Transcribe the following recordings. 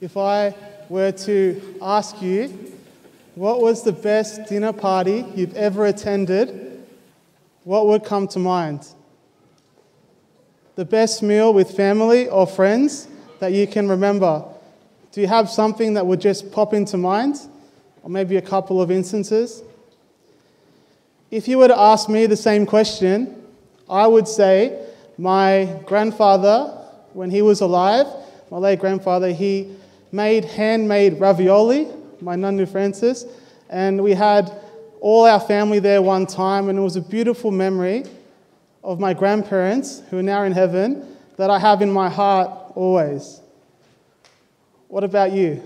if I were to ask you, what was the best dinner party you've ever attended? What would come to mind? The best meal with family or friends that you can remember? Do you have something that would just pop into mind? Or maybe a couple of instances? If you were to ask me the same question, I would say my grandfather, when he was alive, my late grandfather, he made handmade ravioli, my nunu Francis, and we had all our family there one time, and it was a beautiful memory of my grandparents, who are now in heaven, that I have in my heart always. What about you?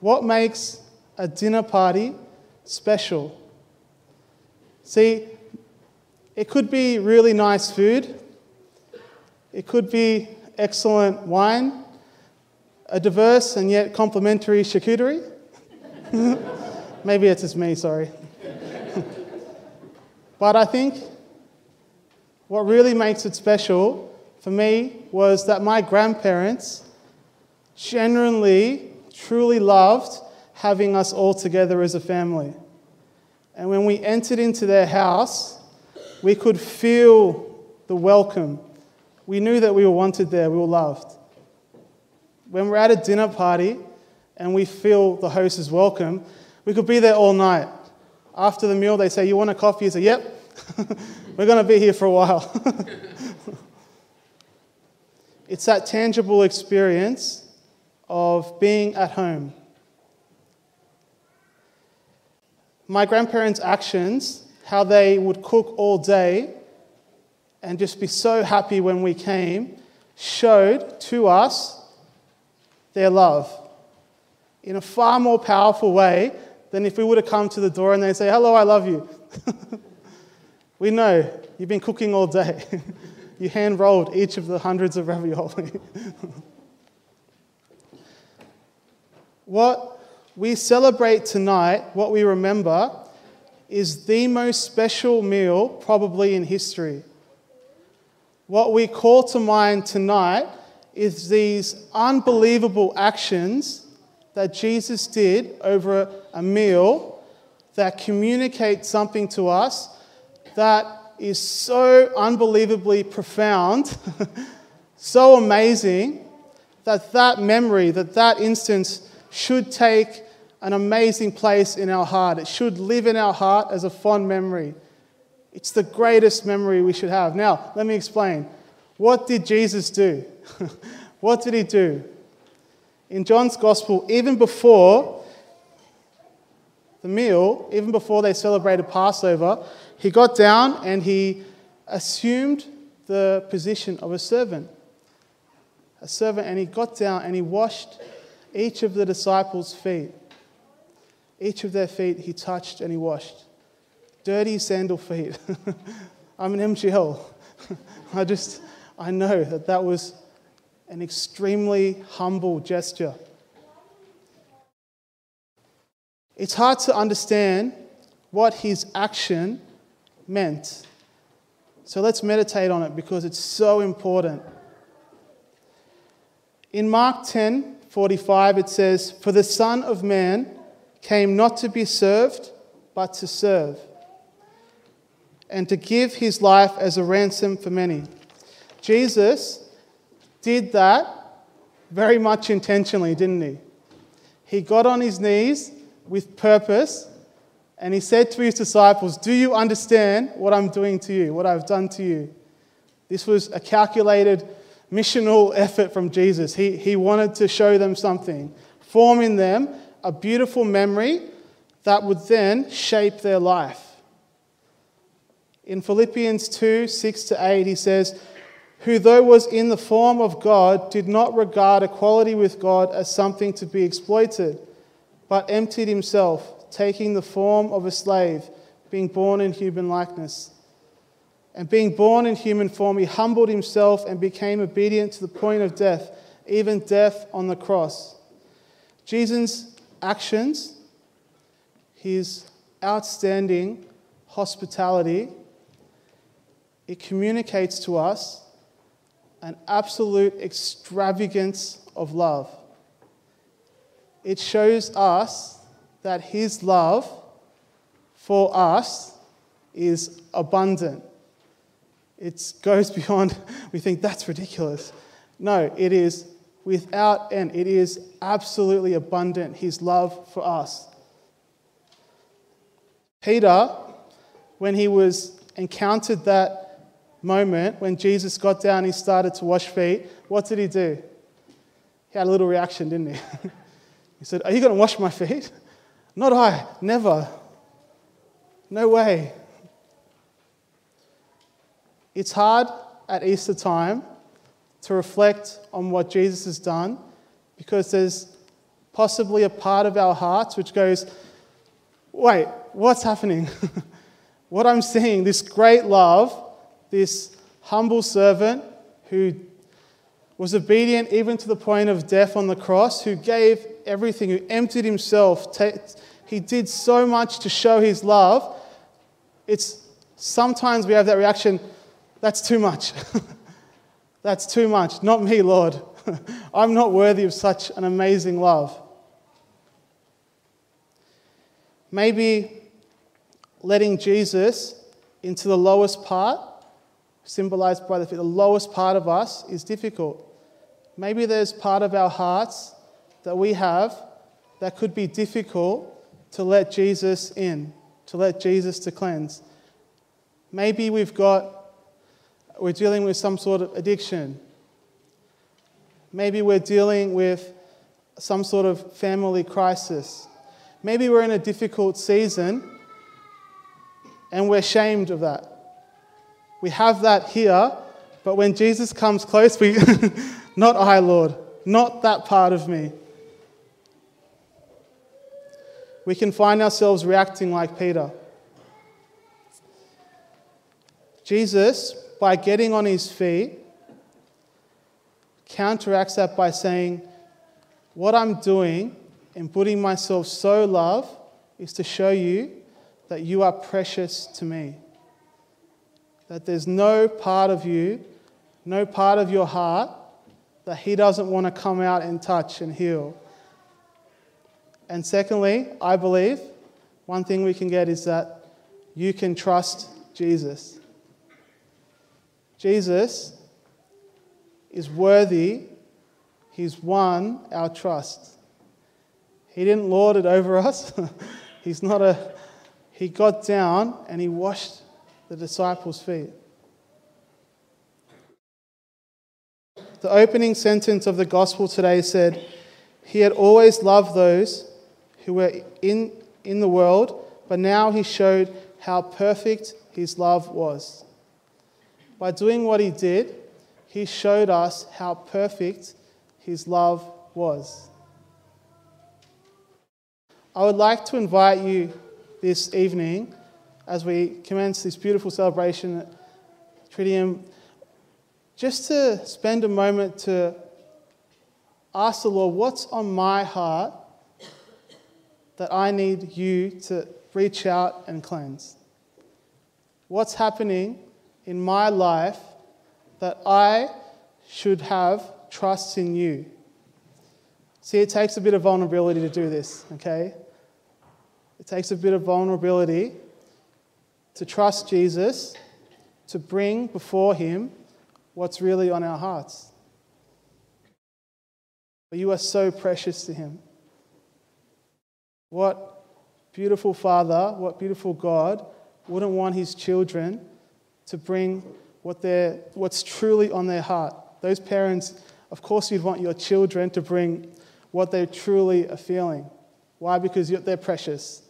What makes a dinner party special? See, it could be really nice food, it could be excellent wine, a diverse and yet complementary charcuterie. Maybe it's just me, sorry. but I think what really makes it special for me was that my grandparents genuinely, truly loved having us all together as a family. And when we entered into their house, we could feel the welcome. We knew that we were wanted there, we were loved. When we're at a dinner party and we feel the host is welcome, we could be there all night. After the meal, they say, You want a coffee? You say, Yep, we're going to be here for a while. it's that tangible experience of being at home. My grandparents' actions, how they would cook all day and just be so happy when we came, showed to us their love in a far more powerful way than if we would have come to the door and they say, Hello, I love you. we know you've been cooking all day. you hand rolled each of the hundreds of ravioli. what we celebrate tonight, what we remember, is the most special meal probably in history. What we call to mind tonight is these unbelievable actions that Jesus did over a meal that communicate something to us that is so unbelievably profound, so amazing, that that memory, that that instance should take an amazing place in our heart. It should live in our heart as a fond memory. It's the greatest memory we should have. Now, let me explain. What did Jesus do? what did he do? In John's Gospel, even before the meal, even before they celebrated Passover, he got down and he assumed the position of a servant. A servant, and he got down and he washed each of the disciples' feet. Each of their feet he touched and he washed. Dirty sandal feet. I'm an MGL. I just, I know that that was an extremely humble gesture. It's hard to understand what his action meant. So let's meditate on it because it's so important. In Mark 10 45, it says, For the Son of Man came not to be served, but to serve, and to give his life as a ransom for many. Jesus did that very much intentionally, didn't he? He got on his knees with purpose and he said to his disciples, Do you understand what I'm doing to you, what I've done to you? This was a calculated missional effort from Jesus. He, he wanted to show them something, form in them a beautiful memory that would then shape their life. In Philippians 2 6 to 8, he says, who, though was in the form of God, did not regard equality with God as something to be exploited, but emptied himself, taking the form of a slave, being born in human likeness. And being born in human form, he humbled himself and became obedient to the point of death, even death on the cross. Jesus' actions, his outstanding hospitality, it communicates to us an absolute extravagance of love. It shows us that His love for us is abundant. It goes beyond, we think that's ridiculous. No, it is without end. It is absolutely abundant, His love for us. Peter, when he was encountered that moment, when Jesus got down, he started to wash feet, what did he do? He had a little reaction, didn't he? he said, Are you going to wash my feet? Not I, never. No way. It's hard at Easter time to reflect on what Jesus has done because there's possibly a part of our hearts which goes, wait, what's happening? what I'm seeing, this great love, this humble servant who was obedient even to the point of death on the cross, who gave everything, who emptied himself. He did so much to show his love. It's sometimes we have that reaction, that's too much. That's too much. Not me, Lord. I'm not worthy of such an amazing love. Maybe letting Jesus into the lowest part, symbolized by the, the lowest part of us, is difficult. Maybe there's part of our hearts that we have that could be difficult to let Jesus in, to let Jesus to cleanse. Maybe we've got we're dealing with some sort of addiction. Maybe we're dealing with some sort of family crisis. Maybe we're in a difficult season and we're ashamed of that. We have that here, but when Jesus comes close, we, not I, Lord, not that part of me. We can find ourselves reacting like Peter. Jesus by getting on his feet, counteracts that by saying, What I'm doing and putting myself so love is to show you that you are precious to me. That there's no part of you, no part of your heart that he doesn't want to come out and touch and heal. And secondly, I believe one thing we can get is that you can trust Jesus. Jesus is worthy, He's won our trust. He didn't lord it over us. He's not a, He got down and He washed the disciples' feet. The opening sentence of the gospel today said, He had always loved those who were in, in the world, but now He showed how perfect His love was. By doing what he did, he showed us how perfect his love was. I would like to invite you this evening as we commence this beautiful celebration at Triduum just to spend a moment to ask the Lord, what's on my heart that I need you to reach out and cleanse? What's happening in my life that I should have trust in you. See, it takes a bit of vulnerability to do this, okay? It takes a bit of vulnerability to trust Jesus, to bring before Him what's really on our hearts. But you are so precious to Him. What beautiful Father, what beautiful God wouldn't want His children to bring what what's truly on their heart. Those parents, of course, you'd want your children to bring what they truly are feeling. Why? Because they're precious.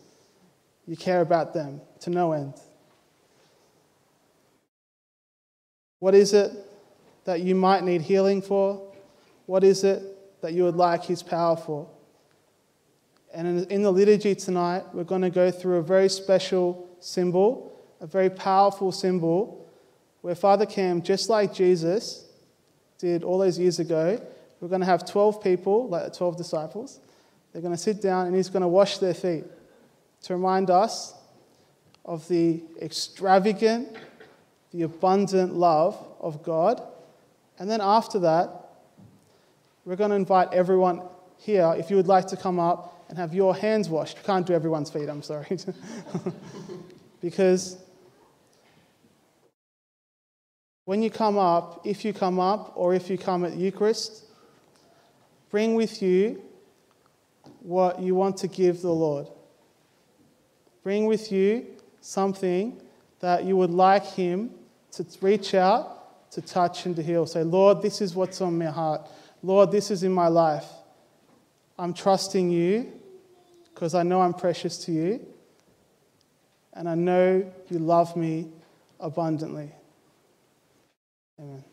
You care about them to no end. What is it that you might need healing for? What is it that you would like His power for? And in the liturgy tonight, we're going to go through a very special symbol a very powerful symbol where Father Cam, just like Jesus did all those years ago, we're going to have 12 people, like 12 disciples. They're going to sit down and he's going to wash their feet to remind us of the extravagant, the abundant love of God. And then after that, we're going to invite everyone here, if you would like to come up and have your hands washed. We can't do everyone's feet, I'm sorry. because when you come up, if you come up or if you come at Eucharist, bring with you what you want to give the Lord. Bring with you something that you would like Him to reach out, to touch, and to heal. Say, Lord, this is what's on my heart. Lord, this is in my life. I'm trusting you because I know I'm precious to you. And I know you love me abundantly. Amen.